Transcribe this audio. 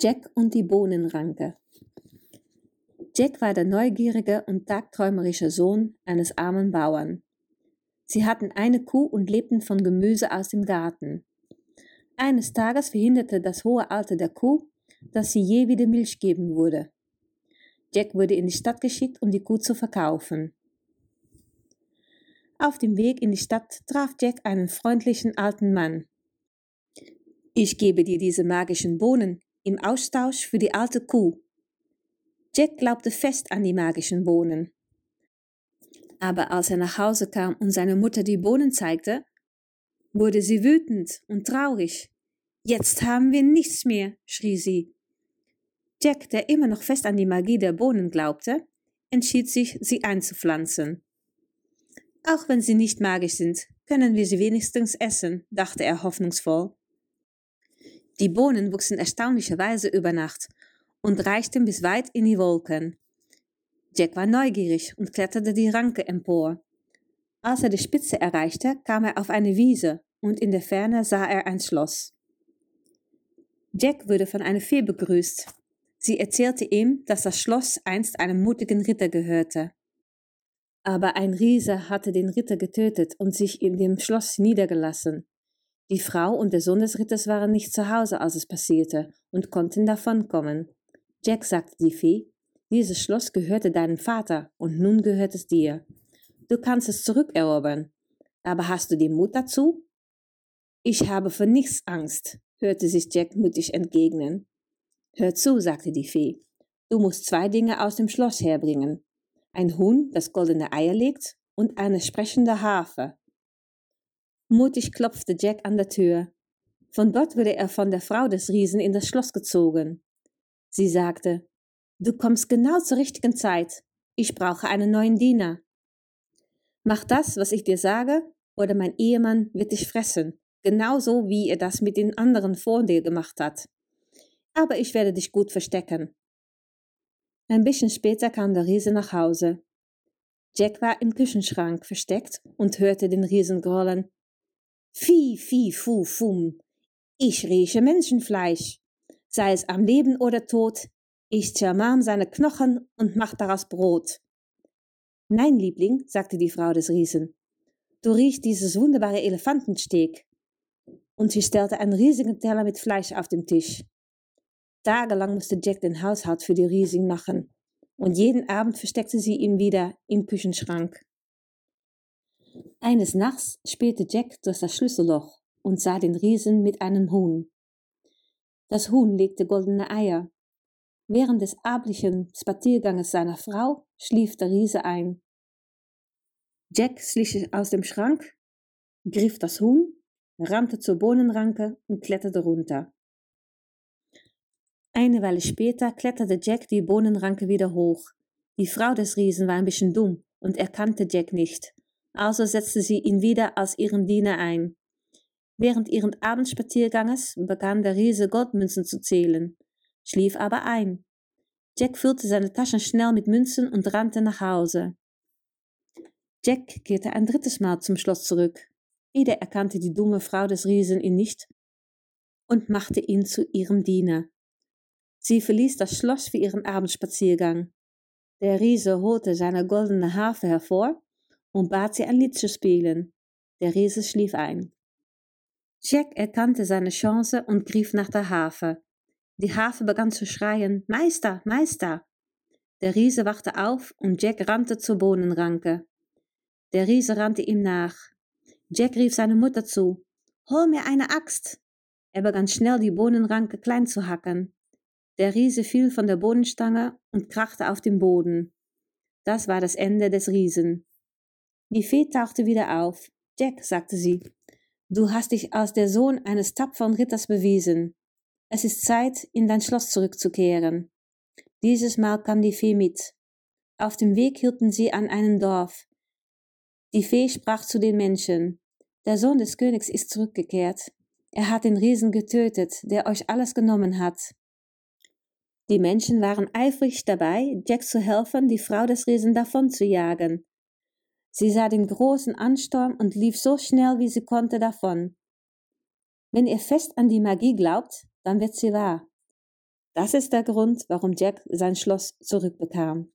Jack und die Bohnenranke. Jack war der neugierige und tagträumerische Sohn eines armen Bauern. Sie hatten eine Kuh und lebten von Gemüse aus dem Garten. Eines Tages verhinderte das hohe Alter der Kuh, dass sie je wieder Milch geben würde. Jack wurde in die Stadt geschickt, um die Kuh zu verkaufen. Auf dem Weg in die Stadt traf Jack einen freundlichen alten Mann. Ich gebe dir diese magischen Bohnen im Austausch für die alte Kuh. Jack glaubte fest an die magischen Bohnen. Aber als er nach Hause kam und seine Mutter die Bohnen zeigte, wurde sie wütend und traurig. Jetzt haben wir nichts mehr, schrie sie. Jack, der immer noch fest an die Magie der Bohnen glaubte, entschied sich, sie einzupflanzen. Auch wenn sie nicht magisch sind, können wir sie wenigstens essen, dachte er hoffnungsvoll. Die Bohnen wuchsen erstaunlicherweise über Nacht und reichten bis weit in die Wolken. Jack war neugierig und kletterte die Ranke empor. Als er die Spitze erreichte, kam er auf eine Wiese und in der Ferne sah er ein Schloss. Jack wurde von einer Fee begrüßt, Sie erzählte ihm, dass das Schloss einst einem mutigen Ritter gehörte. Aber ein Riese hatte den Ritter getötet und sich in dem Schloss niedergelassen. Die Frau und der Sohn des Ritters waren nicht zu Hause, als es passierte, und konnten davonkommen. Jack sagte die Fee, dieses Schloss gehörte deinem Vater, und nun gehört es dir. Du kannst es zurückerobern. Aber hast du den Mut dazu? Ich habe vor nichts Angst, hörte sich Jack mutig entgegnen. Hör zu, sagte die Fee, du musst zwei Dinge aus dem Schloss herbringen. Ein Huhn, das goldene Eier legt, und eine sprechende Harfe. Mutig klopfte Jack an der Tür. Von dort wurde er von der Frau des Riesen in das Schloss gezogen. Sie sagte, Du kommst genau zur richtigen Zeit. Ich brauche einen neuen Diener. Mach das, was ich dir sage, oder mein Ehemann wird dich fressen, genauso wie er das mit den anderen vor dir gemacht hat aber ich werde dich gut verstecken. Ein bisschen später kam der Riese nach Hause. Jack war im Küchenschrank versteckt und hörte den Riesen grollen. Fi, fi, fu, fum. Ich rieche Menschenfleisch. Sei es am Leben oder tot, ich zermarm seine Knochen und mach daraus Brot. Nein, Liebling, sagte die Frau des Riesen. Du riechst dieses wunderbare Elefantensteak. Und sie stellte einen riesigen Teller mit Fleisch auf den Tisch. Tagelang musste Jack den Haushalt für die Riesen machen, und jeden Abend versteckte sie ihn wieder im Küchenschrank. Eines Nachts spielte Jack durch das Schlüsselloch und sah den Riesen mit einem Huhn. Das Huhn legte goldene Eier. Während des abendlichen Spazierganges seiner Frau schlief der Riese ein. Jack schlich aus dem Schrank, griff das Huhn, rannte zur Bohnenranke und kletterte runter. Eine Weile später kletterte Jack die Bohnenranke wieder hoch. Die Frau des Riesen war ein bisschen dumm und erkannte Jack nicht, also setzte sie ihn wieder als ihren Diener ein. Während ihren Abendspazierganges begann der Riese Goldmünzen zu zählen, schlief aber ein. Jack füllte seine Taschen schnell mit Münzen und rannte nach Hause. Jack kehrte ein drittes Mal zum Schloss zurück. Wieder erkannte die dumme Frau des Riesen ihn nicht und machte ihn zu ihrem Diener. Sie verließ das Schloss für ihren Abendspaziergang. Der Riese holte seine goldene Harfe hervor und bat sie ein Lied zu spielen. Der Riese schlief ein. Jack erkannte seine Chance und griff nach der Harfe. Die Harfe begann zu schreien, Meister, Meister! Der Riese wachte auf und Jack rannte zur Bohnenranke. Der Riese rannte ihm nach. Jack rief seine Mutter zu, Hol mir eine Axt! Er begann schnell die Bohnenranke klein zu hacken. Der Riese fiel von der Bodenstange und krachte auf den Boden. Das war das Ende des Riesen. Die Fee tauchte wieder auf. Jack, sagte sie, du hast dich als der Sohn eines tapferen Ritters bewiesen. Es ist Zeit, in dein Schloss zurückzukehren. Dieses Mal kam die Fee mit. Auf dem Weg hielten sie an einem Dorf. Die Fee sprach zu den Menschen. Der Sohn des Königs ist zurückgekehrt. Er hat den Riesen getötet, der euch alles genommen hat. Die Menschen waren eifrig dabei, Jack zu helfen, die Frau des Riesen davon zu jagen. Sie sah den großen Ansturm und lief so schnell, wie sie konnte, davon. Wenn ihr fest an die Magie glaubt, dann wird sie wahr. Das ist der Grund, warum Jack sein Schloss zurückbekam.